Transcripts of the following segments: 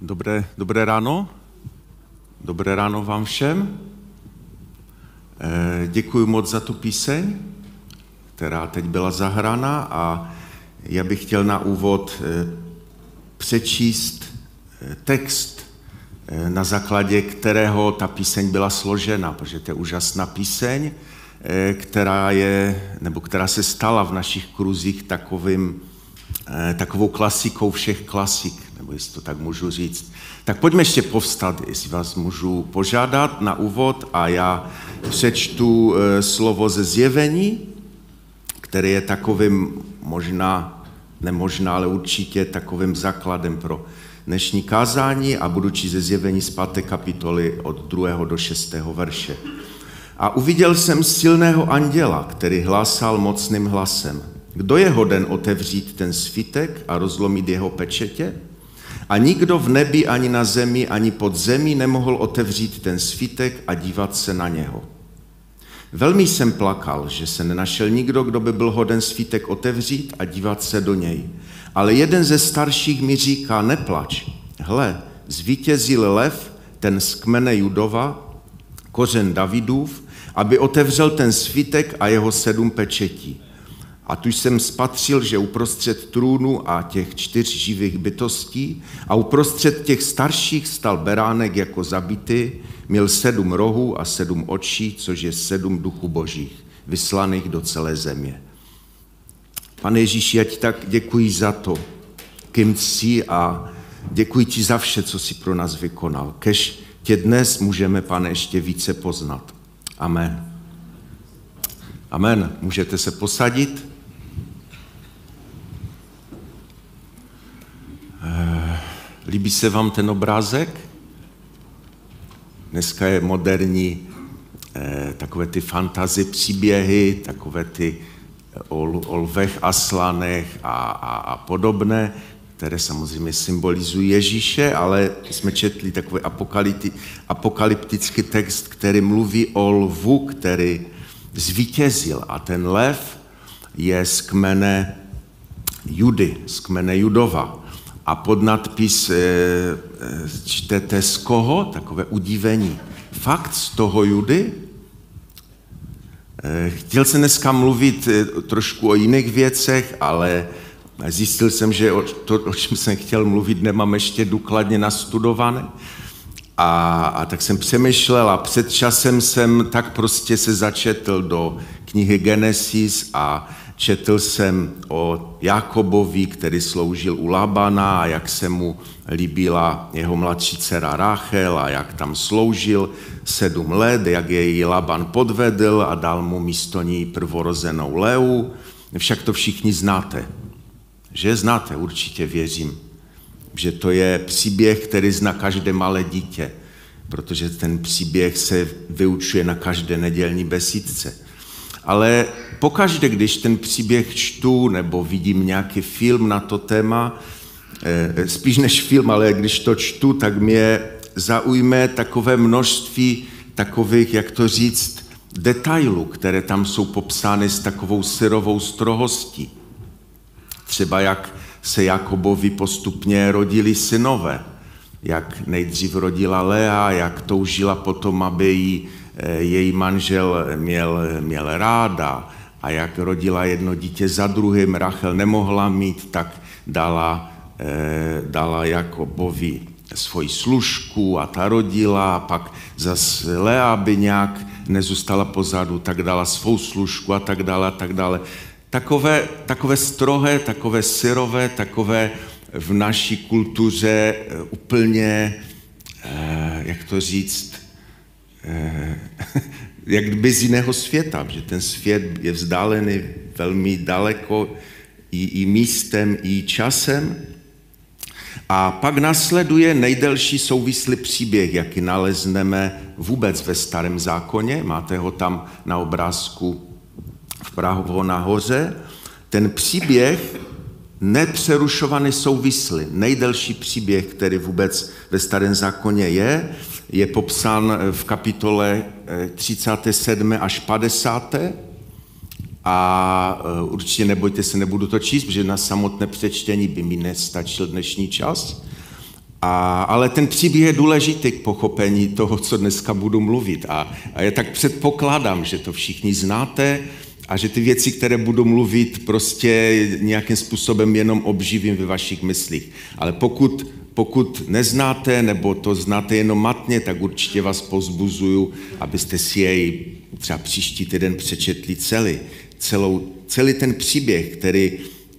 Dobré, dobré ráno. Dobré ráno vám všem. Eh, Děkuji moc za tu píseň, která teď byla zahrána a já bych chtěl na úvod eh, přečíst eh, text, na základě kterého ta píseň byla složena, protože to je úžasná píseň, která, je, nebo která se stala v našich kruzích takovým, takovou klasikou všech klasik nebo jestli to tak můžu říct. Tak pojďme ještě povstat, jestli vás můžu požádat na úvod a já přečtu e, slovo ze zjevení, které je takovým možná, nemožná, ale určitě takovým základem pro dnešní kázání a budu číst ze zjevení z 5. kapitoly od 2. do 6. verše. A uviděl jsem silného anděla, který hlásal mocným hlasem. Kdo je hoden otevřít ten svitek a rozlomit jeho pečetě? A nikdo v nebi, ani na zemi, ani pod zemí nemohl otevřít ten svitek a dívat se na něho. Velmi jsem plakal, že se nenašel nikdo, kdo by byl hoden svítek otevřít a dívat se do něj. Ale jeden ze starších mi říká, neplač, hle, zvítězil lev, ten z kmene Judova, kořen Davidův, aby otevřel ten svítek a jeho sedm pečetí. A tu jsem spatřil, že uprostřed trůnu a těch čtyř živých bytostí a uprostřed těch starších stal beránek jako zabity, měl sedm rohů a sedm očí, což je sedm duchů božích, vyslaných do celé země. Pane Ježíši, já ti tak děkuji za to, kým jsi a děkuji ti za vše, co jsi pro nás vykonal. Kež tě dnes můžeme, pane, ještě více poznat. Amen. Amen. Můžete se posadit. Eh, líbí se vám ten obrázek? Dneska je moderní eh, takové ty fantazy příběhy, takové ty o, o lvech a slanech a, a, a podobné, které samozřejmě symbolizují Ježíše, ale jsme četli takový apokalyptický text, který mluví o lvu, který zvítězil. A ten lev je z kmene Judy, z kmene Judova a pod nadpis e, čtete z koho? Takové udívení. Fakt z toho Judy? E, chtěl jsem dneska mluvit trošku o jiných věcech, ale zjistil jsem, že to, o čem jsem chtěl mluvit, nemám ještě důkladně nastudované. A, a tak jsem přemýšlel a před časem jsem tak prostě se začetl do knihy Genesis a Četl jsem o Jakobovi, který sloužil u Labana a jak se mu líbila jeho mladší dcera Rachel a jak tam sloužil sedm let, jak jej Laban podvedl a dal mu místo ní prvorozenou Leu. Však to všichni znáte. Že znáte, určitě věřím, že to je příběh, který zná každé malé dítě, protože ten příběh se vyučuje na každé nedělní besídce. Ale pokaždé, když ten příběh čtu nebo vidím nějaký film na to téma, eh, spíš než film, ale když to čtu, tak mě zaujme takové množství takových, jak to říct, detailů, které tam jsou popsány s takovou syrovou strohostí. Třeba jak se Jakobovi postupně rodili synové, jak nejdřív rodila Lea, jak toužila potom, aby jí její manžel měl, měl ráda, a jak rodila jedno dítě za druhým, Rachel nemohla mít, tak dala, eh, dala Jakobovi svoji služku a ta rodila a pak zase Lea by nějak nezůstala pozadu, tak dala svou služku a tak dále a tak dále. Takové, takové strohé, takové syrové, takové v naší kultuře eh, úplně, eh, jak to říct, eh, jak kdyby z jiného světa, že ten svět je vzdálený velmi daleko i, i místem, i časem. A pak nasleduje nejdelší souvislý příběh, jaký nalezneme vůbec ve starém zákoně. Máte ho tam na obrázku v Prahovo nahoře. Ten příběh nepřerušovaný souvislý, nejdelší příběh, který vůbec ve starém zákoně je, je popsán v kapitole 37. Eh, až 50. A eh, určitě nebojte se, nebudu to číst, protože na samotné přečtení by mi nestačil dnešní čas. A, ale ten příběh je důležitý k pochopení toho, co dneska budu mluvit. A, a já tak předpokládám, že to všichni znáte a že ty věci, které budu mluvit, prostě nějakým způsobem jenom obživím ve vašich myslích. Ale pokud, pokud neznáte nebo to znáte jenom matně, tak určitě vás pozbuzuju, abyste si jej třeba příští týden přečetli celý. Celou, celý ten příběh, který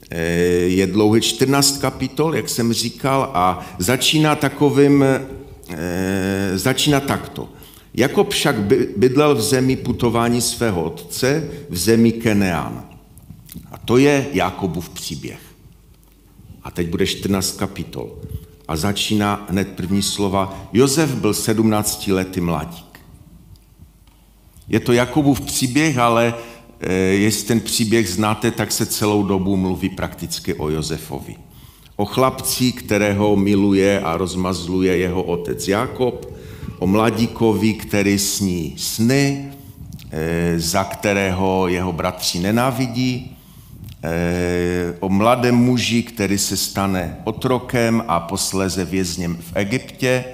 eh, je dlouhý 14 kapitol, jak jsem říkal, a začíná takovým, eh, začíná takto. Jakob však bydlel v zemi putování svého otce, v zemi Keneán. A to je Jakobův příběh. A teď bude 14 kapitol. A začíná hned první slova. Josef byl 17 lety mladík. Je to Jakobův příběh, ale e, jestli ten příběh znáte, tak se celou dobu mluví prakticky o Josefovi. O chlapci, kterého miluje a rozmazluje jeho otec Jakob, o mladíkovi, který sní sny, eh, za kterého jeho bratři nenávidí, eh, o mladém muži, který se stane otrokem a posléze vězněm v Egyptě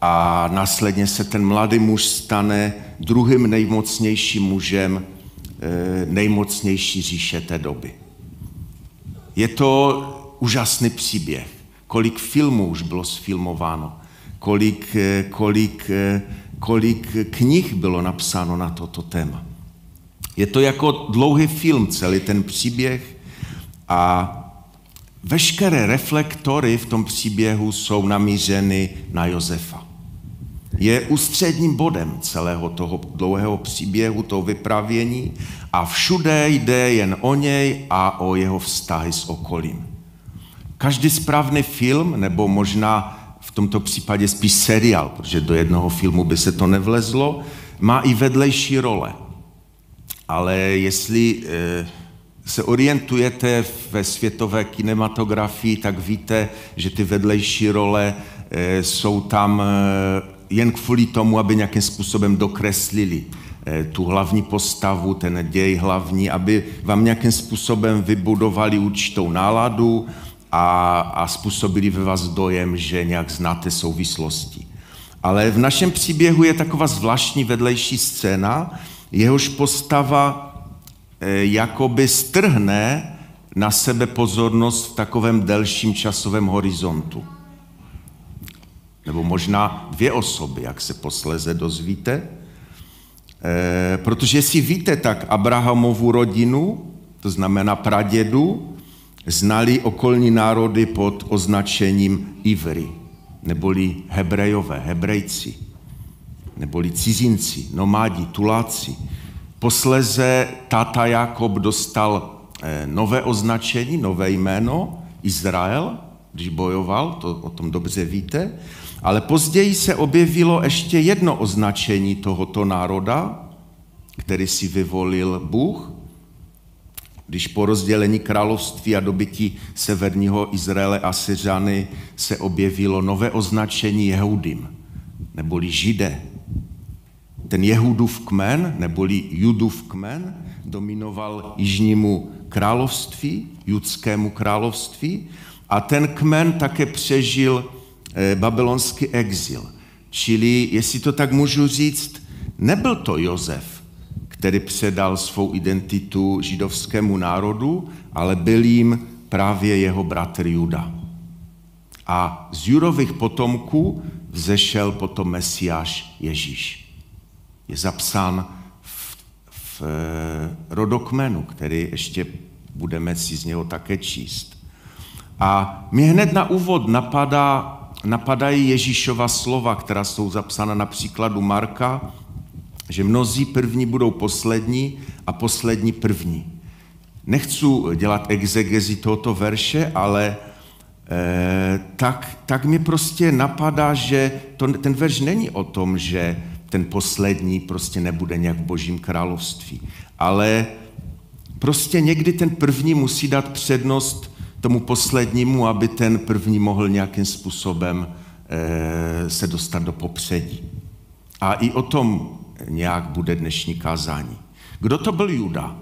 a následně se ten mladý muž stane druhým nejmocnějším mužem eh, nejmocnější říše té doby. Je to úžasný příběh. Kolik filmů už bylo sfilmováno kolik, eh, kolik, eh, kolik knih bylo napsáno na toto téma. Je to jako dlouhý film, celý ten příběh a veškeré reflektory v tom příběhu jsou namířeny na Josefa. Je ústředním bodem celého toho dlouhého příběhu, toho vyprávění a všude jde jen o něj a o jeho vztahy s okolím. Každý správný film, nebo možná v tomto případě spíš seriál, protože do jednoho filmu by se to nevlezlo, má i vedlejší role. Ale jestli eh, se orientujete ve světové kinematografii, tak víte, že ty vedlejší role eh, jsou tam eh, jen kvůli tomu, aby nějakým způsobem dokreslili tu hlavní postavu, ten děj hlavní, aby vám nějakým způsobem vybudovali určitou náladu, a, a způsobili ve vás dojem, že nějak znáte souvislosti. Ale v našem příběhu je taková zvláštní vedlejší scéna, jehož postava e, jakoby strhne na sebe pozornost v takovém delším časovém horizontu. Nebo možná dvě osoby, jak se posleze dozvíte. E, protože jestli víte, tak Abrahamovu rodinu, to znamená pradědu, znali okolní národy pod označením Ivry, neboli Hebrejové, Hebrejci, neboli cizinci, nomádi, tuláci. Posleze táta Jakob dostal eh, nové označení, nové jméno, Izrael, když bojoval, to o tom dobře víte, ale později se objevilo ještě jedno označení tohoto národa, který si vyvolil Bůh, když po rozdělení království a dobytí severního Izraele a Syřany se objevilo nové označení Jehudim, neboli Židé. Ten Jehudův kmen, neboli Judův kmen, dominoval jižnímu království, judskému království a ten kmen také přežil eh, babylonský exil. Čili, jestli to tak můžu říct, nebyl to Jozef, který předal svou identitu židovskému národu, ale byl jim právě jeho bratr Juda. A z Judových potomků vzešel potom Mesiáš Ježíš. Je zapsán v, v eh, rodokmenu, který ještě budeme si z něho také číst. A mě hned na úvod napadá, napadají Ježíšova slova, která jsou zapsána na příkladu Marka, že mnozí první budou poslední a poslední první. Nechci dělat exegezi tohoto verše, ale eh, tak, tak mi prostě napadá, že to, ten verš není o tom, že ten poslední prostě nebude nějak v božím království, ale prostě někdy ten první musí dát přednost tomu poslednímu, aby ten první mohl nějakým způsobem eh, se dostat do popředí. A i o tom nějak bude dnešní kázání. Kdo to byl Juda?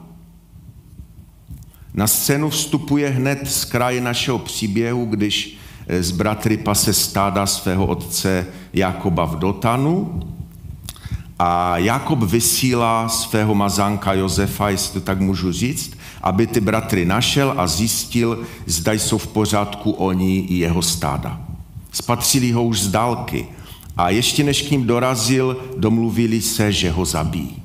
Na scénu vstupuje hned z kraje našeho příběhu, když s bratry pase stáda svého otce Jakoba v Dotanu a Jakob vysílá svého mazánka Josefa, jestli to tak můžu říct, aby ty bratry našel a zjistil, zda jsou v pořádku oni i jeho stáda. Spatřili ho už z dálky a ještě než k ním dorazil, domluvili se, že ho zabijí.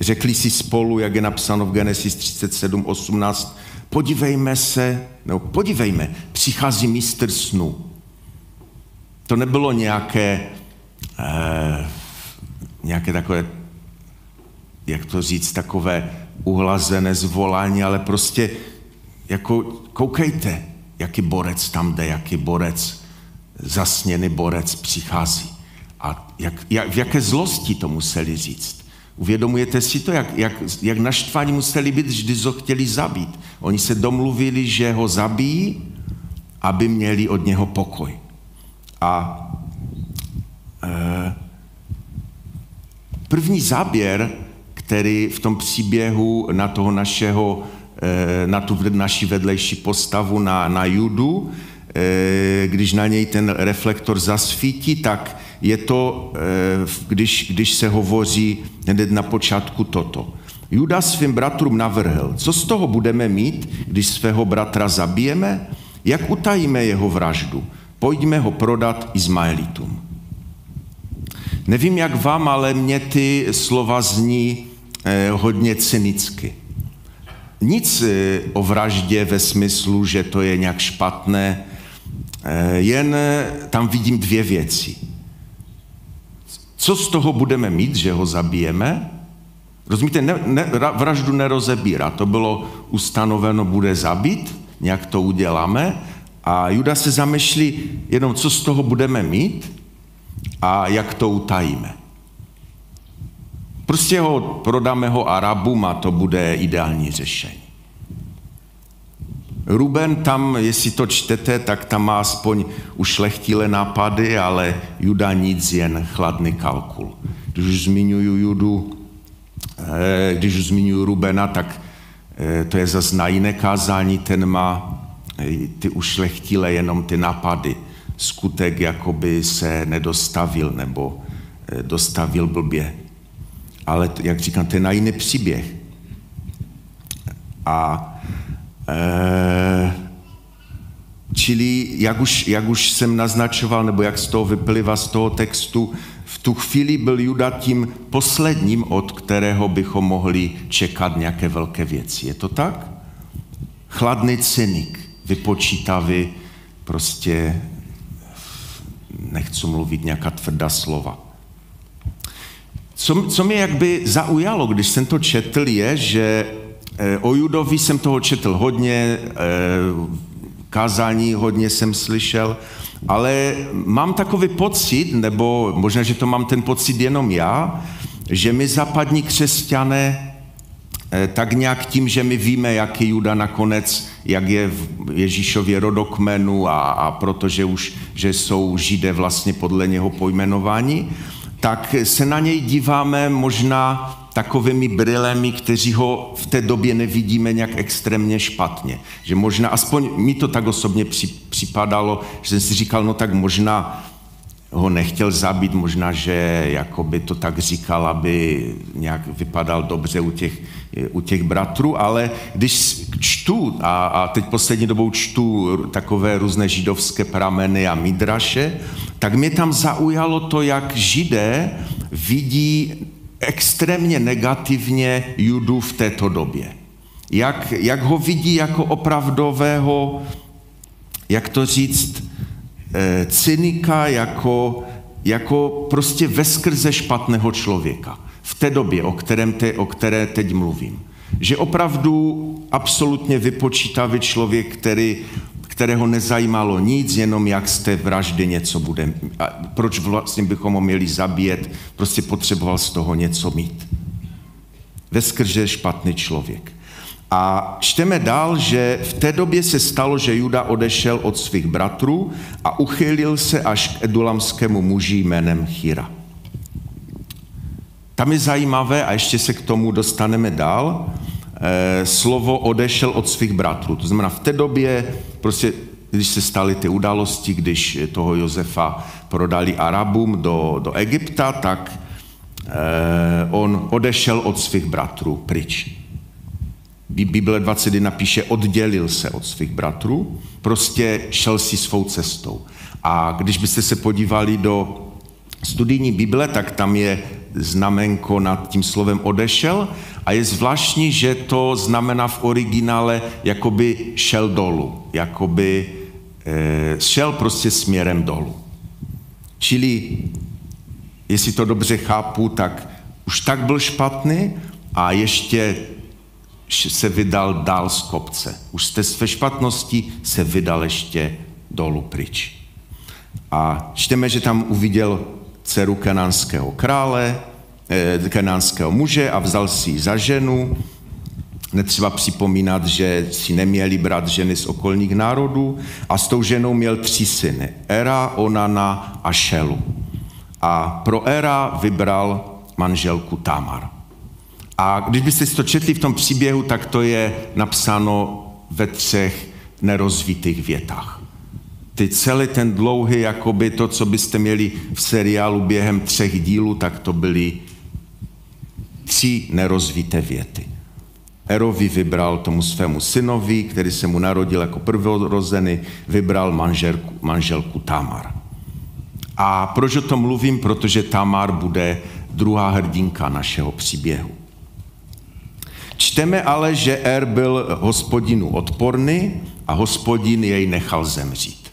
Řekli si spolu, jak je napsáno v Genesis 37, 18, podívejme se, no podívejme, přichází mistr snu. To nebylo nějaké, eh, nějaké takové, jak to říct, takové uhlazené zvolání, ale prostě jako koukejte, jaký borec tam jde, jaký borec, zasněný borec přichází. A jak, jak, v jaké zlosti to museli říct. Uvědomujete si to, jak, jak, jak naštvaní museli být, když ho chtěli zabít. Oni se domluvili, že ho zabijí, aby měli od něho pokoj. A e, první záběr, který v tom příběhu na toho našeho, e, na tu naši vedlejší postavu, na, na Judu, když na něj ten reflektor zasvítí, tak je to, eh, když, když se hovoří hned na počátku toto. Juda svým bratrům navrhl, co z toho budeme mít, když svého bratra zabijeme? Jak utajíme jeho vraždu? Pojďme ho prodat Izmaelitům. Nevím, jak vám, ale mě ty slova zní eh, hodně cynicky. Nic eh, o vraždě ve smyslu, že to je nějak špatné, jen tam vidím dvě věci. Co z toho budeme mít, že ho zabijeme? Rozumíte, ne, ne, vraždu nerozebírá. To bylo ustanoveno, bude zabít, nějak to uděláme. A Juda se zamýšlí jenom, co z toho budeme mít a jak to utajíme. Prostě ho prodáme ho Arabům a to bude ideální řešení. Ruben tam, jestli to čtete, tak tam má aspoň ušlechtilé nápady, ale Juda nic, jen chladný kalkul. Když už zmiňuji Judu, eh, když už zmiňuji Rubena, tak eh, to je zase na jiné kázání, ten má eh, ty ušlechtilé jenom ty nápady. Skutek jakoby se nedostavil nebo dostavil blbě. Ale jak říkám, to je na jiný příběh. A Eh, čili, jak už, jak už jsem naznačoval, nebo jak z toho vyplývá z toho textu, v tu chvíli byl Juda tím posledním, od kterého bychom mohli čekat nějaké velké věci. Je to tak? Chladný cynik, vypočítavý, prostě nechci mluvit nějaká tvrdá slova. Co, co mě jakby zaujalo, když jsem to četl, je, že o Judovi jsem toho četl hodně, eh, kázání hodně jsem slyšel, ale mám takový pocit, nebo možná, že to mám ten pocit jenom já, že my západní křesťané eh, tak nějak tím, že my víme, jak je Juda nakonec, jak je v Ježíšově rodokmenu a, a protože už, že jsou židé vlastně podle něho pojmenování, tak se na něj díváme možná takovými brilemi, kteří ho v té době nevidíme nějak extrémně špatně. Že možná, aspoň mi to tak osobně připadalo, že jsem si říkal, no tak možná ho nechtěl zabít, možná, že jakoby to tak říkal, aby nějak vypadal dobře u těch, u těch bratrů, ale když čtu, a, a teď poslední dobou čtu takové různé židovské prameny a midraše, tak mě tam zaujalo to, jak židé vidí extrémně negativně Judu v této době. Jak, jak ho vidí jako opravdového, jak to říct, eh, cynika, jako, jako prostě veskrze špatného člověka. V té době, o, kterém te, o které teď mluvím. Že opravdu absolutně vypočítavý člověk, který kterého nezajímalo nic, jenom jak z té vraždy něco bude. A proč vlastně bychom ho měli zabíjet, prostě potřeboval z toho něco mít. Veskrze špatný člověk. A čteme dál, že v té době se stalo, že Juda odešel od svých bratrů a uchylil se až k edulamskému muži jménem Chira. Tam je zajímavé, a ještě se k tomu dostaneme dál, Eh, slovo odešel od svých bratrů. To znamená, v té době prostě když se staly ty události, když toho Josefa prodali Arabům do, do Egypta, tak eh, on odešel od svých bratrů pryč. Bible 21 píše, oddělil se od svých bratrů, prostě šel si svou cestou. A když byste se podívali do studijní Bible, tak tam je znamenko nad tím slovem odešel a je zvláštní, že to znamená v originále jakoby šel dolů, jakoby e, šel prostě směrem dolů. Čili, jestli to dobře chápu, tak už tak byl špatný a ještě se vydal dál z kopce. Už té své špatnosti se vydal ještě dolů pryč. A čteme, že tam uviděl dceru kanánského krále, eh, kanánského muže a vzal si ji za ženu. Netřeba připomínat, že si neměli brát ženy z okolních národů a s tou ženou měl tři syny. Era, Onana a Šelu. A pro Era vybral manželku Tamar. A když byste si to četli v tom příběhu, tak to je napsáno ve třech nerozvitých větách ty celý ten dlouhý, jakoby to, co byste měli v seriálu během třech dílů, tak to byly tři nerozvité věty. Erovi vybral tomu svému synovi, který se mu narodil jako prvorozený, vybral manželku, manželku Tamar. A proč o tom mluvím? Protože Tamar bude druhá hrdinka našeho příběhu. Čteme ale, že Er byl hospodinu odporný a hospodin jej nechal zemřít.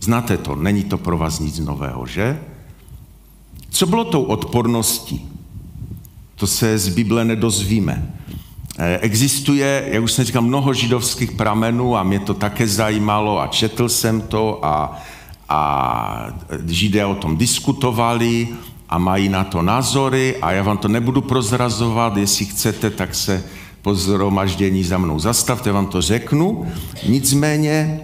Znáte to, není to pro vás nic nového, že? Co bylo tou odporností? To se z Bible nedozvíme. Eh, existuje, jak už jsem říkal, mnoho židovských pramenů a mě to také zajímalo a četl jsem to a, a židé o tom diskutovali a mají na to názory a já vám to nebudu prozrazovat, jestli chcete, tak se po zhromaždění za mnou zastavte, vám to řeknu. Nicméně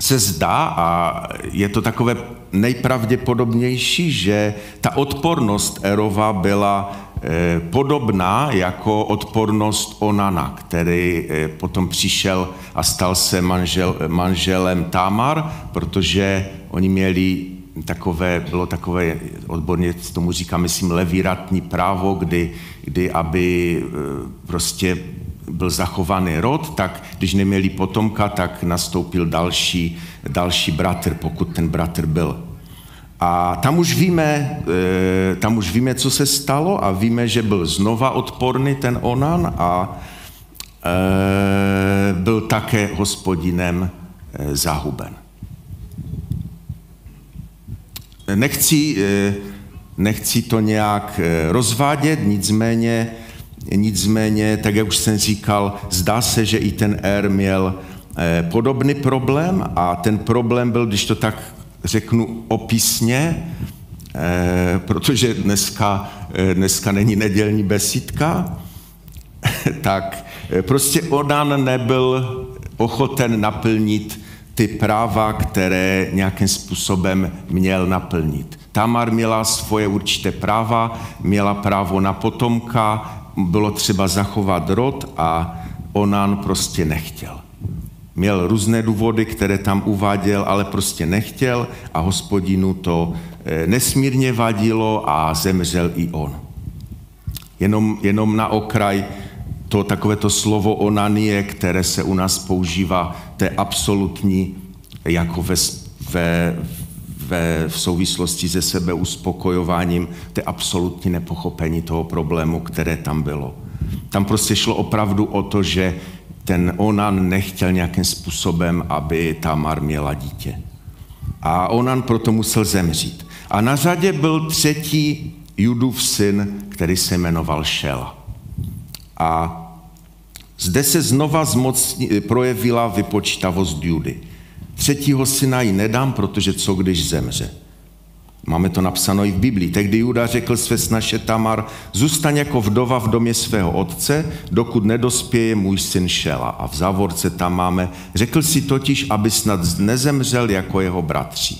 se zdá, a je to takové nejpravděpodobnější, že ta odpornost Erova byla eh, podobná jako odpornost Onana, který eh, potom přišel a stal se manžel, manželem Tamar, protože oni měli takové, bylo takové, odborně tomu říká, myslím, levíratní právo, kdy, kdy aby eh, prostě byl zachovaný rod, tak když neměli potomka, tak nastoupil další, další bratr, pokud ten bratr byl. A tam už, víme, eh, tam už víme, co se stalo a víme, že byl znova odporný ten Onan a eh, byl také hospodinem eh, zahuben. Nechci, nechci to nějak rozvádět, nicméně Nicméně, tak jak už jsem říkal, zdá se, že i ten R měl eh, podobný problém a ten problém byl, když to tak řeknu opisně, eh, protože dneska, eh, dneska není nedělní besídka, tak prostě Onan nebyl ochoten naplnit ty práva, které nějakým způsobem měl naplnit. Tamar měla svoje určité práva, měla právo na potomka, bylo třeba zachovat rod a Onan prostě nechtěl. Měl různé důvody, které tam uváděl, ale prostě nechtěl a hospodinu to eh, nesmírně vadilo a zemřel i on. Jenom, jenom na okraj to takovéto slovo onanie, které se u nás používá, to je absolutní jako ve, ve, ve, v souvislosti se sebeuspokojováním, to je absolutní nepochopení toho problému, které tam bylo. Tam prostě šlo opravdu o to, že ten Onan nechtěl nějakým způsobem, aby Tamar měla dítě. A Onan proto musel zemřít. A na řadě byl třetí Judův syn, který se jmenoval Šela. A zde se znova zmocni, projevila vypočítavost Judy. Třetího syna ji nedám, protože co když zemře. Máme to napsáno i v Biblii. Tehdy Juda řekl své snaše Tamar, zůstaň jako vdova v domě svého otce, dokud nedospěje můj syn Šela. A v závorce tam máme, řekl si totiž, aby snad nezemřel jako jeho bratři.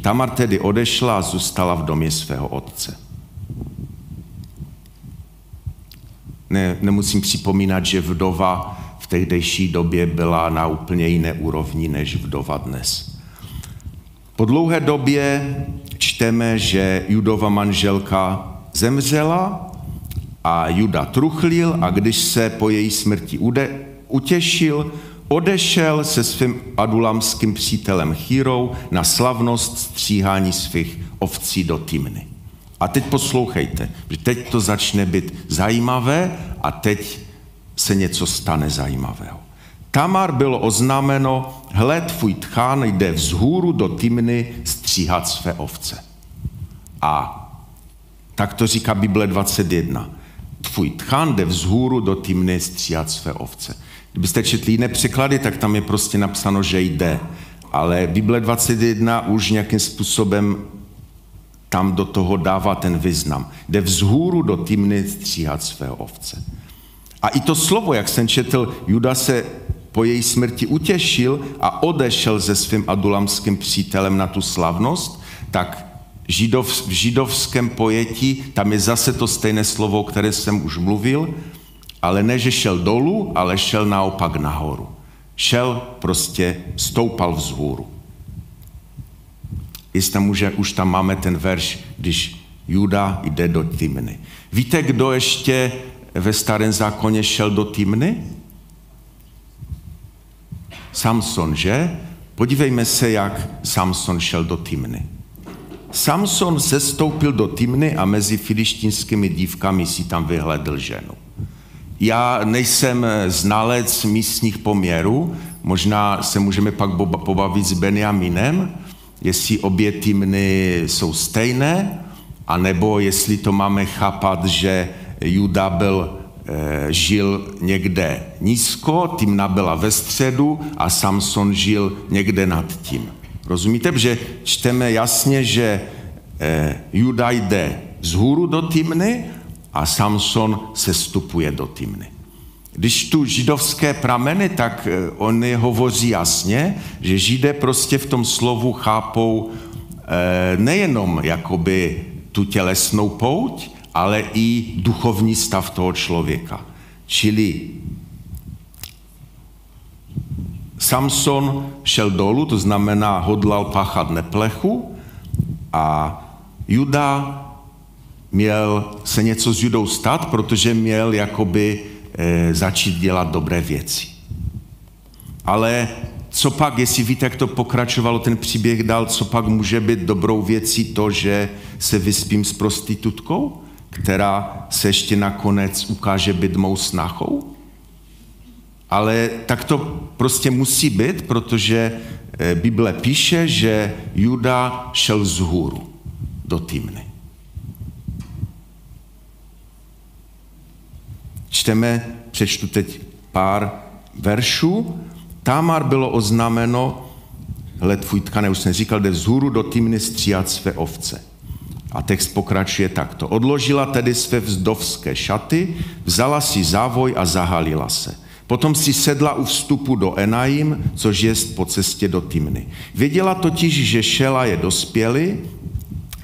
Tamar tedy odešla a zůstala v domě svého otce. Ne, nemusím připomínat, že vdova tehdejší době byla na úplně jiné úrovni než vdova dnes. Po dlouhé době čteme, že Judova manželka zemřela a Juda truchlil a když se po její smrti utěšil, odešel se svým adulamským přítelem Chírou na slavnost stříhání svých ovcí do Timny. A teď poslouchejte, že teď to začne být zajímavé a teď se něco stane zajímavého. Tamar bylo oznámeno, hled tvůj tchán jde vzhůru do Timny stříhat své ovce. A tak to říká Bible 21. Tvůj tchán jde vzhůru do Timny stříhat své ovce. Kdybyste četli jiné překlady, tak tam je prostě napsáno, že jde. Ale Bible 21 už nějakým způsobem tam do toho dává ten význam. Jde vzhůru do Timny stříhat své ovce. A i to slovo, jak jsem četl, Juda se po její smrti utěšil a odešel se svým adulamským přítelem na tu slavnost, tak židov, v židovském pojetí tam je zase to stejné slovo, o které jsem už mluvil, ale ne, že šel dolů, ale šel naopak nahoru. Šel prostě, stoupal vzhůru. Jestli tam už, už tam máme ten verš, když Juda jde do Timny. Víte, kdo ještě ve starém zákoně šel do Timny? Samson, že? Podívejme se, jak Samson šel do Timny. Samson sestoupil do Timny a mezi filištinskými dívkami si tam vyhledl ženu. Já nejsem znalec místních poměrů, možná se můžeme pak pobavit s Benjaminem, jestli obě Timny jsou stejné, anebo jestli to máme chápat, že Juda byl, e, žil někde nízko, Timna byla ve středu a Samson žil někde nad tím. Rozumíte, že čteme jasně, že e, Juda jde z hůru do Timny a Samson se stupuje do Timny. Když tu židovské prameny, tak eh, oni hovoří jasně, že židé prostě v tom slovu chápou nejenom jakoby tu tělesnou pouť, ale i duchovní stav toho člověka. Čili Samson šel dolů, to znamená hodlal páchat neplechu a Juda měl se něco s Judou stát, protože měl jakoby e, začít dělat dobré věci. Ale co pak, jestli víte, jak to pokračovalo ten příběh dál, co pak může být dobrou věcí to, že se vyspím s prostitutkou, která se ještě nakonec ukáže být mou snachou? Ale tak to prostě musí být, protože eh, Bible píše, že Juda šel z hůru do Timny. Čteme, přečtu teď pár veršů. Tamar bylo oznámeno, hle tvůj tkané, už jsem říkal, jde vzhůru do Timny stříhat své ovce. A text pokračuje takto. Odložila tedy své vzdovské šaty, vzala si závoj a zahalila se. Potom si sedla u vstupu do Enaim, což je po cestě do Timny. Věděla totiž, že Šela je dospělý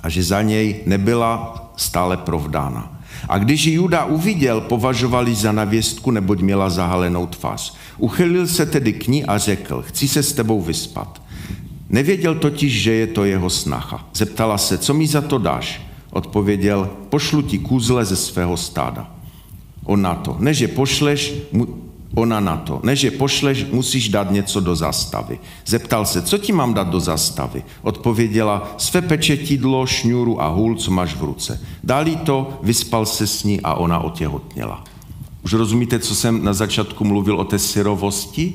a že za něj nebyla stále provdána. A když ji Juda uviděl, považovali za navěstku, neboť měla zahalenou tvář. Uchylil se tedy k ní a řekl, chci se s tebou vyspat. Nevěděl totiž, že je to jeho snacha. Zeptala se, co mi za to dáš? Odpověděl, pošlu ti kůzle ze svého stáda. On na to, než je pošleš, Ona na to, než je pošleš, musíš dát něco do zastavy. Zeptal se, co ti mám dát do zastavy? Odpověděla, své pečetidlo, šňůru a hůl, co máš v ruce. Dali to, vyspal se s ní a ona otěhotněla. Už rozumíte, co jsem na začátku mluvil o té syrovosti?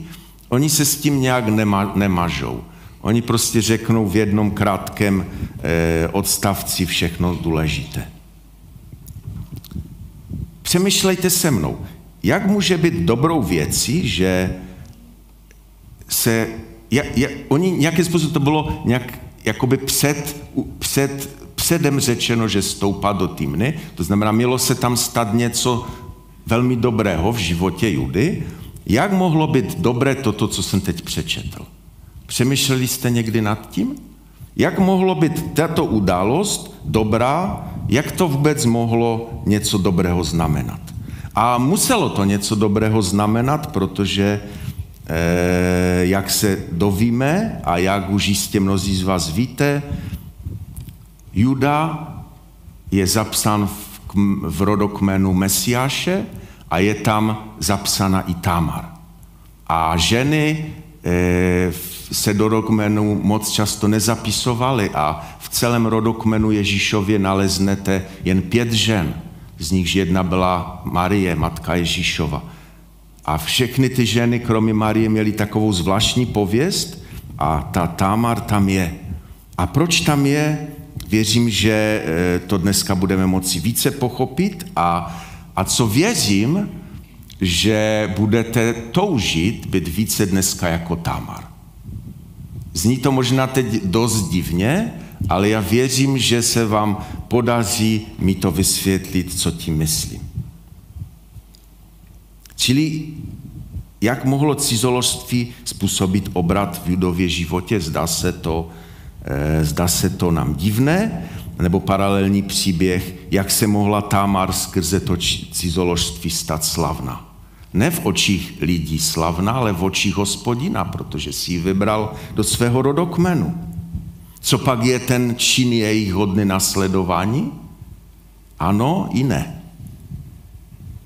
Oni se s tím nějak nema, nemažou. Oni prostě řeknou v jednom krátkém eh, odstavci všechno důležité. Přemýšlejte se mnou. Jak může být dobrou věcí, že se, jak, jak, oni nějakým způsobem to bylo nějak jakoby před, před, předem řečeno, že stoupá do týmny, to znamená, mělo se tam stát něco velmi dobrého v životě Judy. Jak mohlo být dobré toto, co jsem teď přečetl? Přemýšleli jste někdy nad tím? Jak mohlo být tato událost dobrá? Jak to vůbec mohlo něco dobrého znamenat? A muselo to něco dobrého znamenat, protože eh, jak se dovíme a jak už jistě mnozí z vás víte, Juda je zapsán v, v rodokmenu Mesiáše a je tam zapsána i Tamar. A ženy se do rodokmenu moc často nezapisovaly a v celém rodokmenu Ježíšově naleznete jen pět žen, z nichž jedna byla Marie, matka Ježíšova. A všechny ty ženy, kromě Marie, měly takovou zvláštní pověst a ta Tamar tam je. A proč tam je? Věřím, že eh, to dneska budeme moci více pochopit a, a co věřím, že budete toužit být více dneska jako Tamar. Zní to možná teď dost divně, ale já věřím, že se vám podaří mi to vysvětlit, co tím myslím. Čili jak mohlo cizoložství způsobit obrat v judově životě? Zdá se to, eh, zdá se to nám divné, nebo paralelní příběh, jak se mohla Tamar skrze to cizoložství stát slavná. Ne v očích lidí slavná, ale v očích hospodina, protože si ji vybral do svého rodokmenu. Co pak je ten čin jejich hodny nasledování? Ano i ne.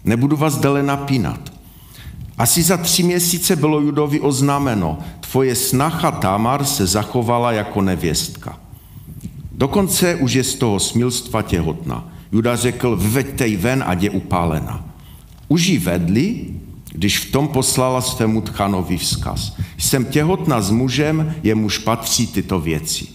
Nebudu vás dále napínat. Asi za tři měsíce bylo Judovi oznámeno, tvoje snacha Tamar se zachovala jako nevěstka. Dokonce už je z toho smilstva těhotná. Juda řekl, vyveďte ji ven, a je upálena. Už ji vedli, když v tom poslala svému tchanovi vzkaz. Jsem těhotná s mužem, jemuž patří tyto věci.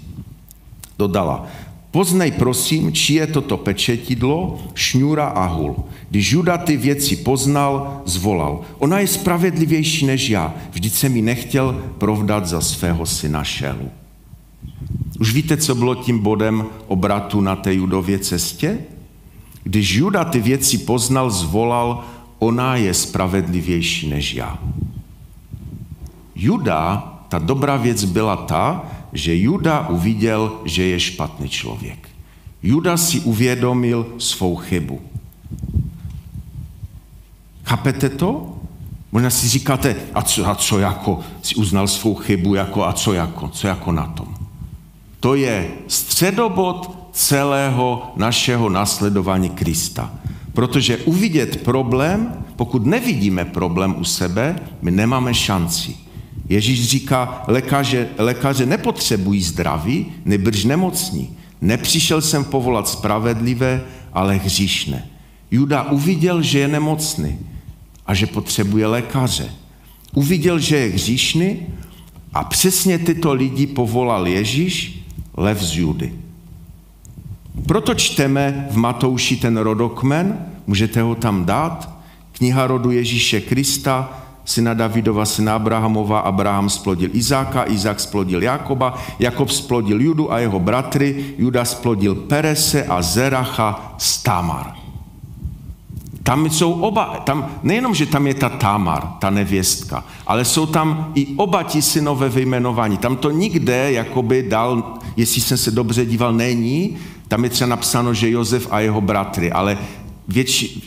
Dodala, poznej prosím, či je toto pečetidlo, šňůra a hul. Když Juda ty věci poznal, zvolal. Ona je spravedlivější než já, vždyť se mi nechtěl provdat za svého syna Šelu. Už víte, co bylo tím bodem obratu na té judově cestě? Když Juda ty věci poznal, zvolal, ona je spravedlivější než já. Juda, ta dobrá věc byla ta, že Juda uviděl, že je špatný člověk. Juda si uvědomil svou chybu. Chápete to? Možná si říkáte, a co, a co jako, si uznal svou chybu, jako a co jako, co jako na tom. To je středobod celého našeho nasledování Krista. Protože uvidět problém, pokud nevidíme problém u sebe, my nemáme šanci. Ježíš říká, lékaře, lékaře nepotřebují zdraví, nebrž nemocní. Nepřišel jsem povolat spravedlivé, ale hříšné. Juda uviděl, že je nemocný a že potřebuje lékaře. Uviděl, že je hříšný a přesně tyto lidi povolal Ježíš, lev z Judy. Proto čteme v Matouši ten rodokmen, můžete ho tam dát, kniha rodu Ježíše Krista, syna Davidova, syna Abrahamova, Abraham splodil Izáka, Izák splodil Jakoba, Jakob splodil Judu a jeho bratry, Juda splodil Perese a Zeracha z Tamar. Tam jsou oba, tam, nejenom, že tam je ta Tamar, ta nevěstka, ale jsou tam i oba ti synové vyjmenování. Tam to nikde, jakoby dal, jestli jsem se dobře díval, není, tam je třeba napsáno, že Josef a jeho bratry, ale větši,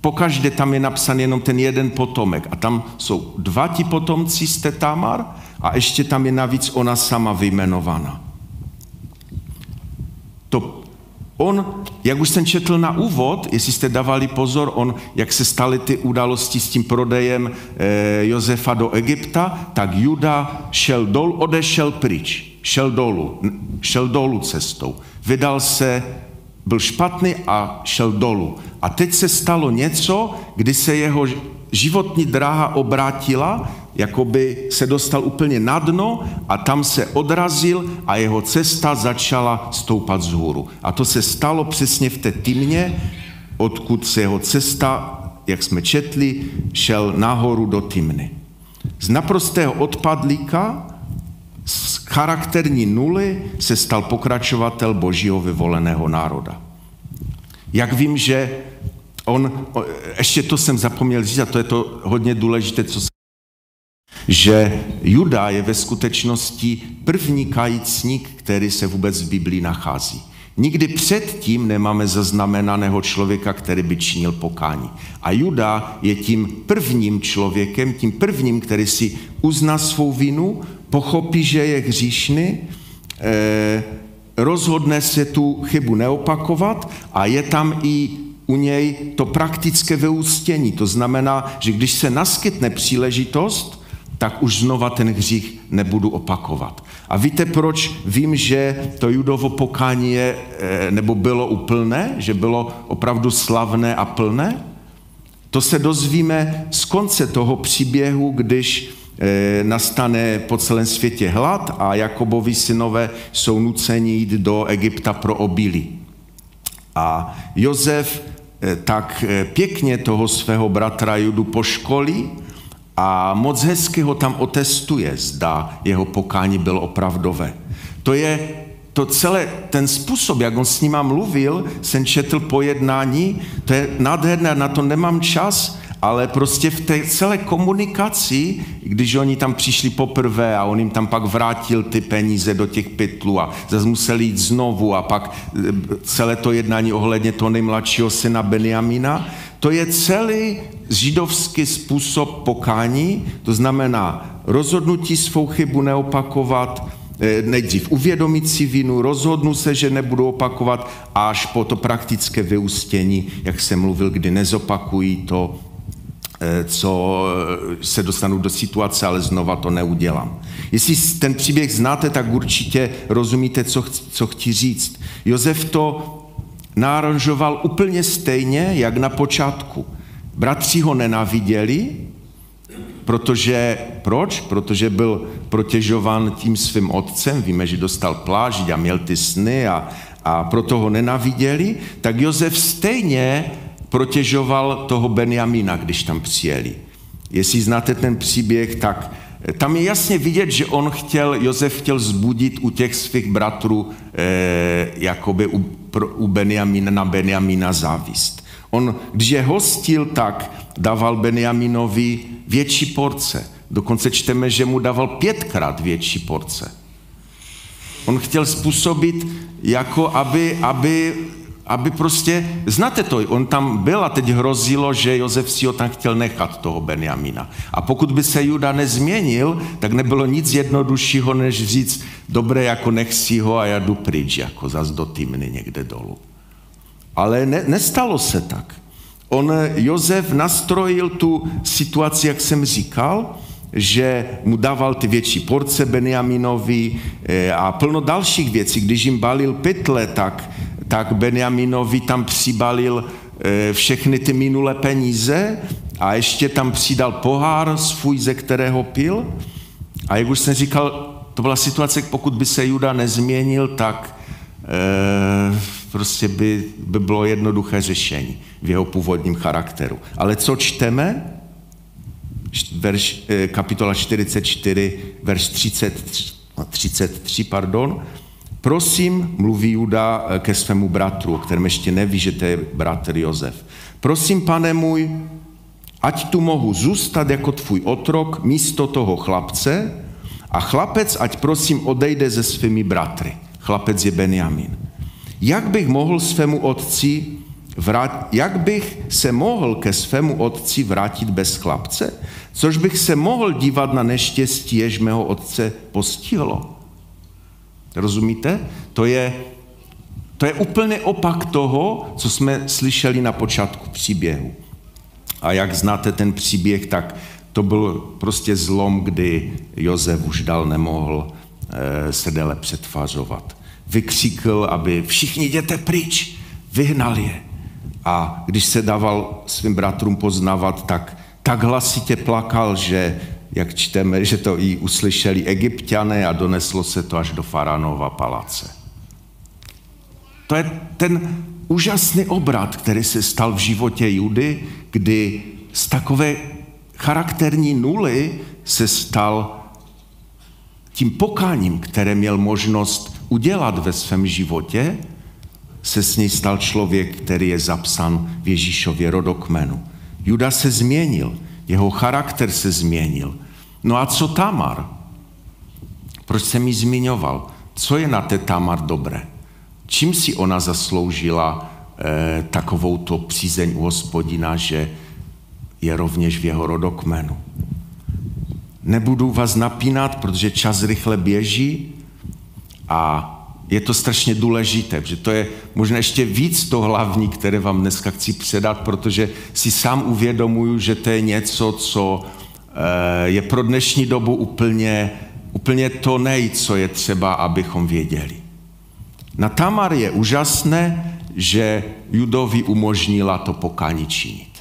pokaždé tam je napsan jenom ten jeden potomek a tam jsou dva ti potomci z Tamar a ještě tam je navíc ona sama vyjmenovaná. To on, jak už jsem četl na úvod, jestli jste dávali pozor, on, jak se staly ty události s tím prodejem e, Josefa do Egypta, tak Juda šel dolů, odešel pryč, šel dolů, šel dolů cestou. Vydal se byl špatný a šel dolů. A teď se stalo něco, kdy se jeho životní dráha obrátila, jako by se dostal úplně na dno a tam se odrazil a jeho cesta začala stoupat z hůru. A to se stalo přesně v té týmě, odkud se jeho cesta, jak jsme četli, šel nahoru do týmny. Z naprostého odpadlíka z charakterní nuly se stal pokračovatel božího vyvoleného národa. Jak vím, že on, ještě to jsem zapomněl říct, a to je to hodně důležité, co se že Juda je ve skutečnosti první kajícník, který se vůbec v Biblii nachází. Nikdy předtím nemáme zaznamenaného člověka, který by činil pokání. A Juda je tím prvním člověkem, tím prvním, který si uzná svou vinu, pochopí, že je hříšný, eh, rozhodne se tu chybu neopakovat a je tam i u něj to praktické vyústění. To znamená, že když se naskytne příležitost, tak už znova ten hřích nebudu opakovat. A víte, proč vím, že to judovo pokání je, eh, nebo bylo úplné, že bylo opravdu slavné a plné? To se dozvíme z konce toho příběhu, když eh, nastane po celém světě hlad a Jakobovi synové jsou nuceni jít do Egypta pro obilí. A Jozef eh, tak pěkně toho svého bratra Judu poškolí a moc hezky ho tam otestuje, zda jeho pokání bylo opravdové. To je to celé, ten způsob, jak on s nima mluvil, jsem četl pojednání, to je nádherné, na to nemám čas, ale prostě v té celé komunikaci, když oni tam přišli poprvé a on jim tam pak vrátil ty peníze do těch pytlů a zase museli jít znovu a pak e, celé to jednání ohledně toho nejmladšího syna Benjamina, to je celý židovský způsob pokání, to znamená rozhodnutí svou chybu neopakovat, eh, nejdřív uvědomit si vinu, rozhodnu se, že nebudu opakovat, až po to praktické vyústění, jak jsem mluvil, kdy nezopakují to, eh, co eh, se dostanu do situace, ale znova to neudělám. Jestli ten příběh znáte, tak určitě rozumíte, co, co chci říct. Josef to náranžoval úplně stejně, jak na počátku. Bratři ho nenaviděli, protože, proč? Protože byl protěžován tím svým otcem, víme, že dostal plážď a měl ty sny a, a proto ho nenaviděli, tak Josef stejně protěžoval toho Benjamína, když tam přijeli. Jestli znáte ten příběh, tak tam je jasně vidět, že on chtěl, Josef chtěl zbudit u těch svých bratrů eh, jakoby u, u Benjamina na Benjamina závist. On, když je hostil, tak dával Benjaminovi větší porce. Dokonce čteme, že mu dával pětkrát větší porce. On chtěl způsobit, jako aby, aby aby prostě, znáte to, on tam byl a teď hrozilo, že Josef si ho tam chtěl nechat, toho Benjamina. A pokud by se Juda nezměnil, tak nebylo nic jednoduššího, než říct, dobré, jako nech si ho a já jdu pryč, jako zas do týmny někde dolů. Ale ne, nestalo se tak. On, Josef, nastrojil tu situaci, jak jsem říkal, že mu dával ty větší porce Benjaminovi eh, a plno dalších věcí. Když jim balil pytle, tak tak Benjaminovi tam přibalil eh, všechny ty minulé peníze a ještě tam přidal pohár svůj, ze kterého pil. A jak už jsem říkal, to byla situace, pokud by se Juda nezměnil, tak e, prostě by, by bylo jednoduché řešení v jeho původním charakteru. Ale co čteme? Verš, e, kapitola 44, verš 33, 33 pardon, Prosím, mluví Juda eh, ke svému bratru, o kterém ještě neví, že to je bratr Jozef. Prosím, pane můj, ať tu mohu zůstat jako tvůj otrok místo toho chlapce a chlapec, ať prosím odejde ze svými bratry. Chlapec je Benjamin. Jak bych mohl svému otci vrát, jak bych se mohl ke svému otci vrátit bez chlapce? Což bych se mohl dívat na neštěstí, jež mého otce postihlo? Rozumíte? To je, to je úplně opak toho, co jsme slyšeli na počátku příběhu. A jak znáte ten příběh, tak to byl prostě zlom, kdy Jozef už dal nemohl e, se déle přetvářovat. Vykřikl, aby všichni jděte pryč, vyhnal je. A když se dával svým bratrům poznávat, tak tak hlasitě plakal, že jak čteme, že to i uslyšeli egyptiané a doneslo se to až do faraonova paláce. To je ten úžasný obrat, který se stal v životě Judy, kdy z takové charakterní nuly se stal tím pokáním, které měl možnost udělat ve svém životě, se s ní stal člověk, který je zapsan v Ježíšově rodokmenu. Juda se změnil, jeho charakter se změnil. No a co Tamar? Proč jsem ji zmiňoval? Co je na té Tamar dobré? čím si ona zasloužila eh, takovou to přízeň u hospodina, že je rovněž v jeho rodokmenu. Nebudu vás napínat, protože čas rychle běží a je to strašně důležité, protože to je možná ještě víc to hlavní, které vám dneska chci předat, protože si sám uvědomuju, že to je něco, co eh, je pro dnešní dobu úplně, úplně to nej, co je třeba, abychom věděli. Na Tamar je úžasné, že Judovi umožnila to pokání činit.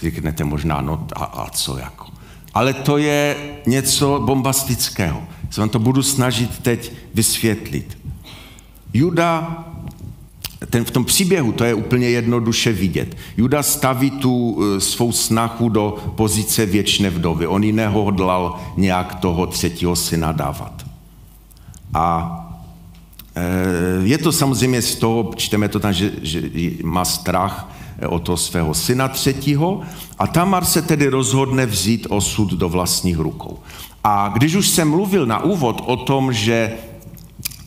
Řeknete možná, no a, a co jako? Ale to je něco bombastického. Se vám to budu snažit teď vysvětlit. Juda, ten v tom příběhu, to je úplně jednoduše vidět. Juda staví tu e, svou snahu do pozice věčné vdovy. On ji nehodlal nějak toho třetího syna dávat. A e, je to samozřejmě z toho, čteme to tam, že, že má strach o toho svého syna třetího a Tamar se tedy rozhodne vzít osud do vlastních rukou. A když už jsem mluvil na úvod o tom, že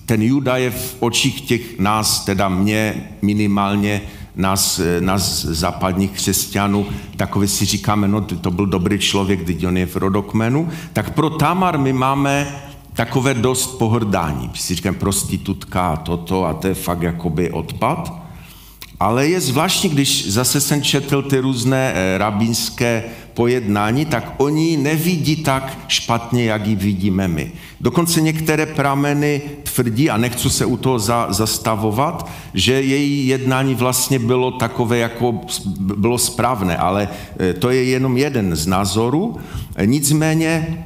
ten Juda je v očích těch nás, teda mě minimálně, nás, nás západních křesťanů, takový si říkáme, no to byl dobrý člověk, když on je v rodokmenu, tak pro Tamar my máme takové dost pohrdání. Si říkáme prostitutka a toto a to je fakt jakoby odpad. Ale je zvláštní, když zase jsem četl ty různé eh, rabínské pojednání, tak oni nevidí tak špatně, jak ji vidíme my. Dokonce některé prameny tvrdí, a nechci se u toho za, zastavovat, že její jednání vlastně bylo takové, jako bylo správné, ale eh, to je jenom jeden z názorů. Nicméně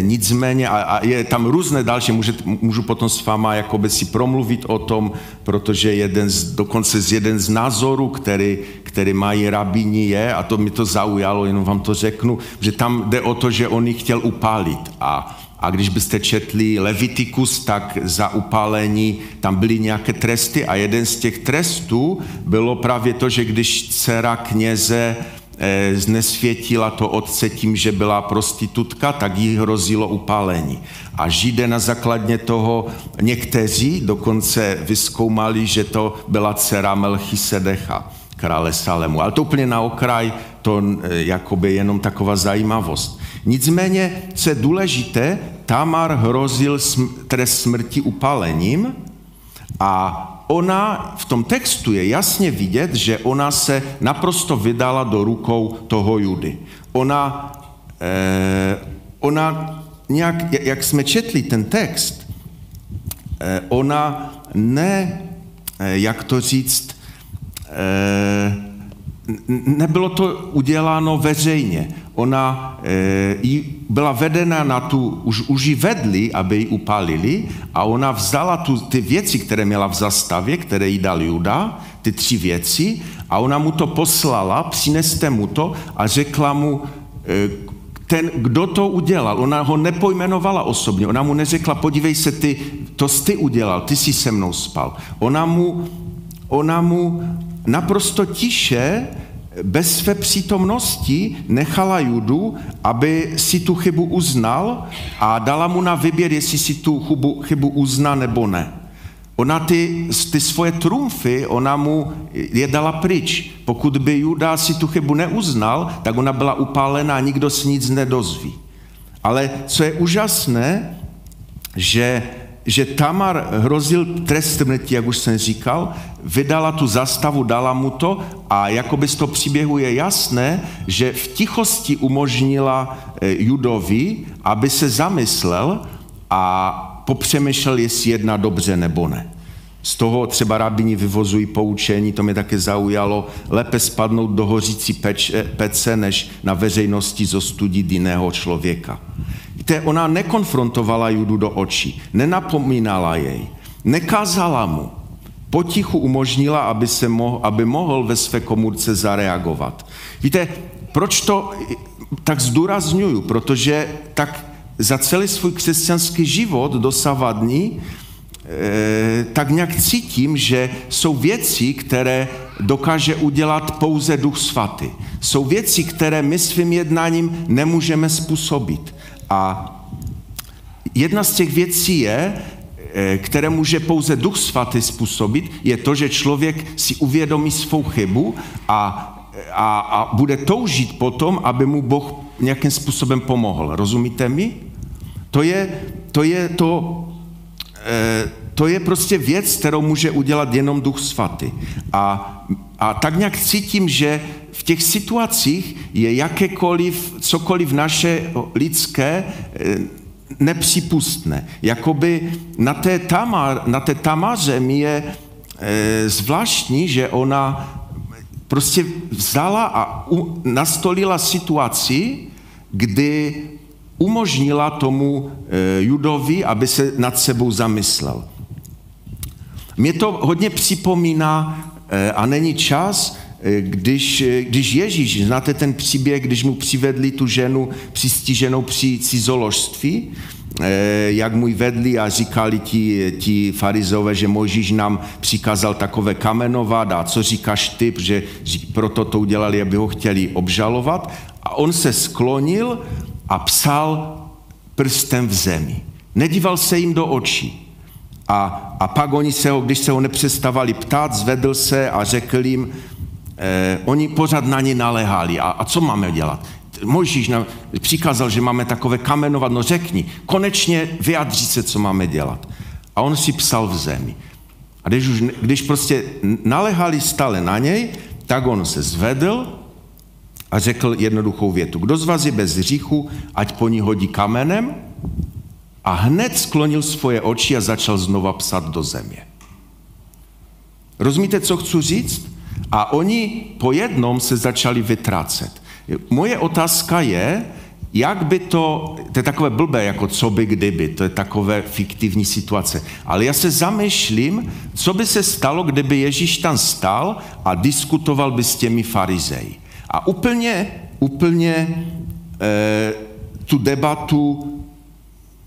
nicméně, a, a je tam různé další, může, můžu potom s váma jakoby si promluvit o tom, protože jeden z, dokonce z jeden z názorů, který, který mají rabíni je, a to mi to zaujalo, jenom vám to řeknu, že tam jde o to, že on ji chtěl upálit. A a když byste četli Levitikus, tak za upálení tam byly nějaké tresty a jeden z těch trestů bylo právě to, že když dcera kněze znesvětila to otce tím, že byla prostitutka, tak jí hrozilo upálení. A Židé na základně toho někteří dokonce vyskoumali, že to byla dcera Melchisedecha, krále Salemu. Ale to úplně na okraj, to eh, jakoby jenom taková zajímavost. Nicméně, co je důležité, Tamar hrozil trest smrti upálením a ona v tom textu je jasně vidět, že ona se naprosto vydala do rukou toho Judy. Ona, eh, ona nějak, jak jsme četli ten text, eh, ona ne, eh, jak to říct, eh, nebylo to uděláno veřejně. Ona e, byla vedena na tu, už, už ji vedli, aby ji upálili a ona vzala tu, ty věci, které měla v zastavě, které jí dal Juda, ty tři věci a ona mu to poslala, přineste mu to a řekla mu, e, ten, kdo to udělal, ona ho nepojmenovala osobně, ona mu neřekla, podívej se, ty, to jsi ty udělal, ty jsi se mnou spal. Ona mu, ona mu naprosto tiše, bez své přítomnosti nechala Judu, aby si tu chybu uznal a dala mu na výběr, jestli si tu chybu, chybu uzná nebo ne. Ona ty, ty svoje trumfy, ona mu je dala pryč. Pokud by Juda si tu chybu neuznal, tak ona byla upálená a nikdo si nic nedozví. Ale co je úžasné, že že Tamar hrozil trest smrti, jak už jsem říkal, vydala tu zastavu, dala mu to a jakoby z toho příběhu je jasné, že v tichosti umožnila eh, Judovi, aby se zamyslel a popřemýšlel, jestli jedna dobře nebo ne. Z toho třeba rabini vyvozují poučení, to mě také zaujalo, lépe spadnout do hořící peče, pece, než na veřejnosti zostudit jiného člověka. Víte, ona nekonfrontovala Judu do očí, nenapomínala jej, nekázala mu, potichu umožnila, aby, se mohl, aby mohl ve své komůrce zareagovat. Víte, proč to tak zdůrazňuju? Protože tak za celý svůj křesťanský život dosavadní tak nějak cítím, že jsou věci, které dokáže udělat pouze Duch Svatý. Jsou věci, které my svým jednáním nemůžeme způsobit. A jedna z těch věcí je, eh, které může pouze Duch Svatý způsobit, je to, že člověk si uvědomí svou chybu a, a, a bude toužit potom, aby mu Boh nějakým způsobem pomohl. Rozumíte mi? To je to, je to, eh, to je prostě věc, kterou může udělat jenom Duch Svatý. A, a tak nějak cítím, že v těch situacích je jakékoliv, cokoliv naše lidské eh, nepřípustné. Jakoby na té, tamar, na té tamaře mi je e, zvláštní, že ona prostě vzala a u, nastolila situaci, kdy umožnila tomu e, Judovi, aby se nad sebou zamyslel. Mě to hodně připomíná, e, a není čas, e, když, když Ježíš, znáte ten příběh, když mu přivedli tu ženu přistiženou při cizoložství, jak mu vedli a říkali ti, ti farizové, že Mojžíš nám přikázal takové kamenovat a co říkáš ty, protože proto to udělali, aby ho chtěli obžalovat. A on se sklonil a psal prstem v zemi. Nedíval se jim do očí. A, a pak oni se ho, když se ho nepřestávali ptát, zvedl se a řekl jim, eh, oni pořád na ně naléhali. A, a co máme dělat? Mojžíš nám přikázal, že máme takové kamenovat, no řekni, konečně vyjadří se, co máme dělat. A on si psal v zemi. A když, už, když prostě naléhali stále na něj, tak on se zvedl a řekl jednoduchou větu. Kdo z vás je bez hříchu, ať po ní hodí kamenem a hned sklonil svoje oči a začal znova psat do země. Rozumíte, co chci říct? A oni po jednom se začali vytrácet. Moje otázka je, jak by to, to je takové blbé, jako co by kdyby, to je takové fiktivní situace. Ale já se zamýšlím, co by se stalo, kdyby Ježíš tam stál a diskutoval by s těmi farizeji. A úplně, úplně e, tu debatu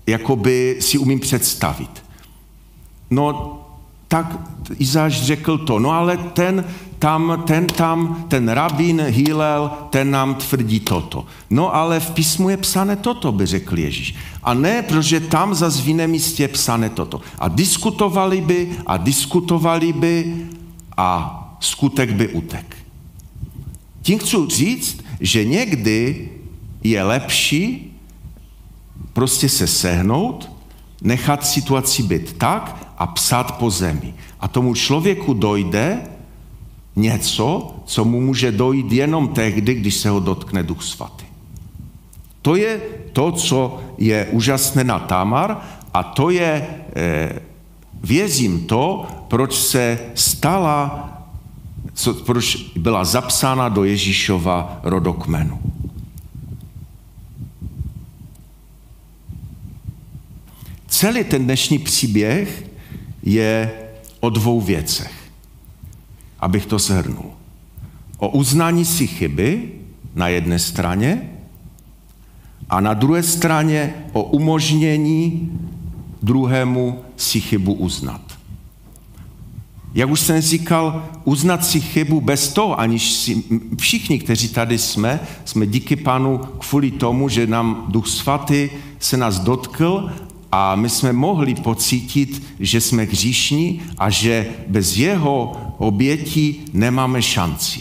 jakoby si umím představit. No, tak Izáš řekl to, no ale ten tam, ten tam, ten rabín Hillel, ten nám tvrdí toto. No ale v písmu je psané toto, by řekl Ježíš. A ne, protože tam za v jiném místě je psané toto. A diskutovali by a diskutovali by a skutek by utek. Tím chci říct, že někdy je lepší prostě se sehnout, nechat situaci být tak a psát po zemi. A tomu člověku dojde něco, co mu může dojít jenom tehdy, když se ho dotkne Duch Svatý. To je to, co je úžasné na Tamar a to je, eh, vězím to, proč se stala co, proč byla zapsána do Ježíšova rodokmenu. Celý ten dnešní příběh je o dvou věcech, abych to shrnul. O uznání si chyby na jedné straně a na druhé straně o umožnění druhému si chybu uznat. Jak už jsem říkal, uznat si chybu bez toho, aniž si všichni, kteří tady jsme, jsme díky Panu kvůli tomu, že nám Duch Svatý se nás dotkl a my jsme mohli pocítit, že jsme hříšní a že bez jeho obětí nemáme šanci.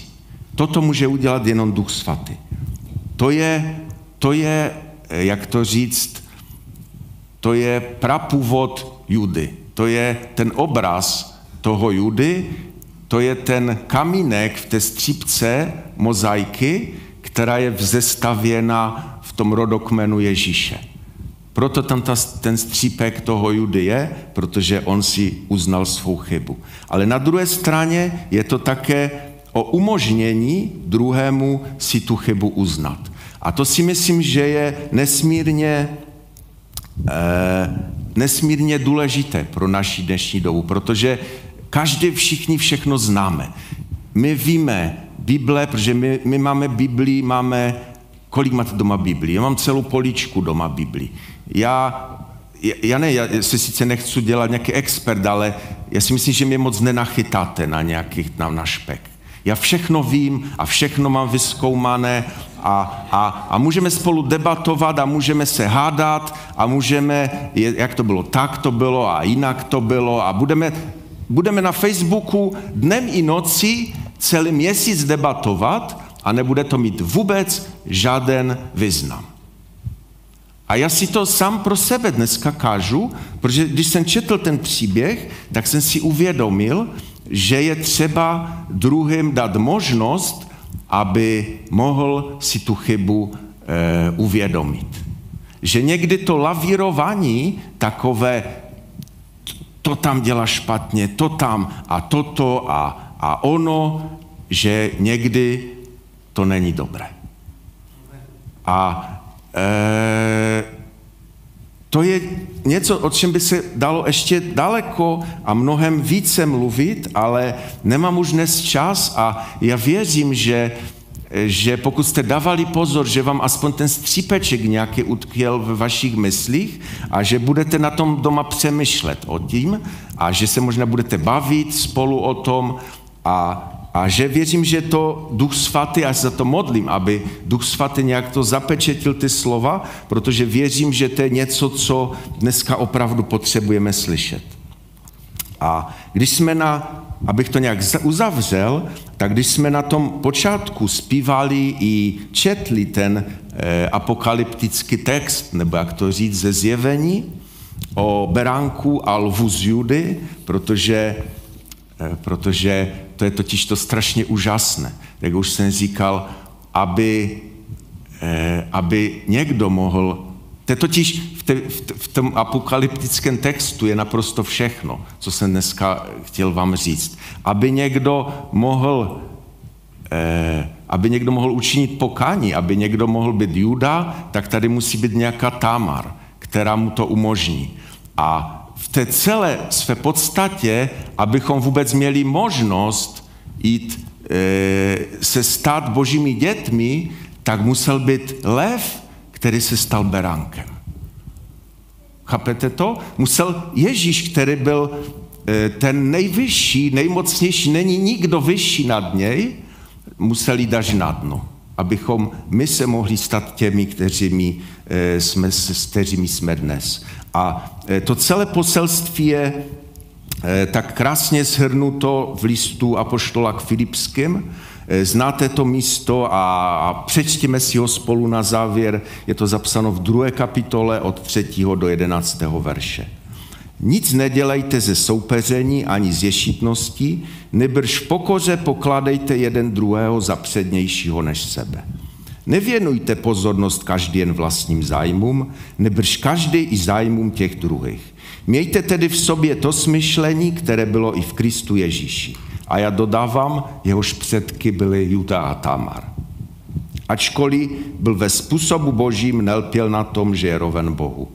Toto může udělat jenom Duch Svatý. To je, to je, jak to říct, to je prapůvod Judy. To je ten obraz, toho Judy, to je ten kamínek v té střípce mozaiky, která je vzestavěna v tom rodokmenu Ježíše. Proto tam ta, ten střípek toho Judy je, protože on si uznal svou chybu. Ale na druhé straně je to také o umožnění druhému si tu chybu uznat. A to si myslím, že je nesmírně, eh, nesmírně důležité pro naši dnešní dobu, protože Každý, všichni všechno známe. My víme Bible, protože my, my máme Biblii, máme, kolik máte doma Biblii? Já mám celou poličku doma Biblii. Já, já ne, já se sice nechci dělat nějaký expert, ale já si myslím, že mě moc nenachytáte na nějakých, na, na špek. Já všechno vím a všechno mám vyskoumané a, a, a můžeme spolu debatovat a můžeme se hádat a můžeme, jak to bylo, tak to bylo a jinak to bylo a budeme, budeme na Facebooku dnem i noci celý měsíc debatovat a nebude to mít vůbec žádný význam. A já si to sám pro sebe dneska kážu, protože když jsem četl ten příběh, tak jsem si uvědomil, že je třeba druhým dát možnost, aby mohl si tu chybu e, uvědomit. Že někdy to lavírování takové, to tam dělá špatně, to tam a toto a, a ono, že někdy to není dobré. A e, to je něco, o čem by se dalo ještě daleko a mnohem více mluvit, ale nemám už dnes čas a já věřím, že, že pokud jste dávali pozor, že vám aspoň ten střípeček nějaký utkvěl ve vašich myslích a že budete na tom doma přemýšlet o tím a že se možná budete bavit spolu o tom a a že věřím, že to Duch Svatý, a za to modlím, aby Duch Svatý nějak to zapečetil ty slova, protože věřím, že to je něco, co dneska opravdu potřebujeme slyšet. A když jsme na, abych to nějak uzavřel, tak když jsme na tom počátku zpívali i četli ten eh, apokalyptický text, nebo jak to říct, ze zjevení o beránku a lvu z Judy, protože, eh, protože to je totiž to strašně úžasné. Jak už jsem říkal, aby, eh, aby někdo mohl to je totiž v, te, v tom apokalyptickém textu je naprosto všechno, co jsem dneska chtěl vám říct. Aby někdo mohl, eh, aby někdo mohl učinit pokání, aby někdo mohl být Juda, tak tady musí být nějaká Tamar, která mu to umožní. A v té celé své podstatě, abychom vůbec měli možnost jít e, se stát božími dětmi, tak musel být lev, který se stal beránkem. Chápete to? Musel Ježíš, který byl e, ten nejvyšší, nejmocnější, není nikdo vyšší nad něj, musel jít až na dno, abychom my se mohli stát těmi, kteří e, jsme, s kterými jsme dnes. A e, to celé poselství je tak krásně shrnuto v listu Apoštola k Filipským. E, znáte to místo a přečtěme si ho spolu na závěr. Je to zapsáno v druhé kapitole od 3. do 11. verše. Nic nedělejte ze soupeření ani z ješitnosti, nebrž v pokoře pokládejte jeden druhého za přednějšího než sebe. Nevěnujte pozornost každý jen vlastním zájmům, nebrž každý i zájmům těch druhých. Mějte tedy v sobě to smyšlení, které bylo i v Kristu Ježíši. A já dodávám, jehož předky byly Juda a Tamar. Ačkoliv byl ve způsobu božím, nelpěl na tom, že je roven Bohu.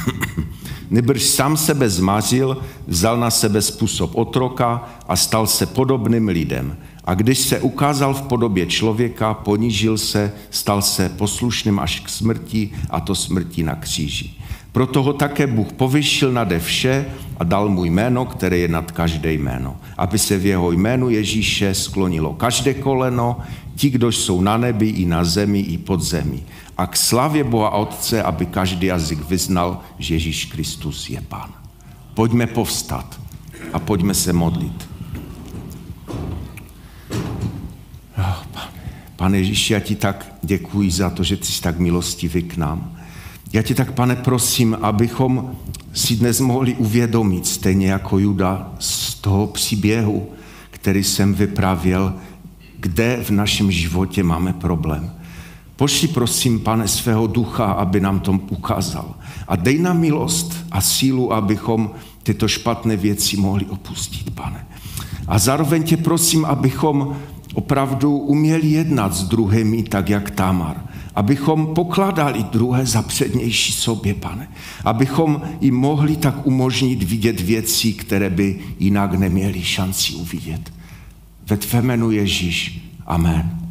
Nebrž sám sebe zmazil, vzal na sebe způsob otroka a stal se podobným lidem a když se ukázal v podobě člověka, ponížil se, stal se poslušným až k smrti, a to smrti na kříži. Proto ho také Bůh povyšil nade vše a dal mu jméno, které je nad každé jméno. Aby se v jeho jménu Ježíše sklonilo každé koleno, ti, kdo jsou na nebi i na zemi i pod zemi. A k slavě Boha Otce, aby každý jazyk vyznal, že Ježíš Kristus je Pán. Pojďme povstat a pojďme se modlit. Pane Ježíši, já ti tak děkuji za to, že ty jsi tak milostivý k nám. Já ti tak, pane, prosím, abychom si dnes mohli uvědomit, stejně jako Juda, z toho příběhu, který jsem vypravěl, kde v našem životě máme problém. Pošli prosím, pane, svého ducha, aby nám to ukázal. A dej nám milost a sílu, abychom tyto špatné věci mohli opustit, pane. A zároveň tě prosím, abychom opravdu uměli jednat s druhými tak, jak Tamar. Abychom pokládali druhé za přednější sobě, pane. Abychom jim mohli tak umožnit vidět věci, které by jinak neměli šanci uvidět. Ve tvé jménu Ježíš. Amen.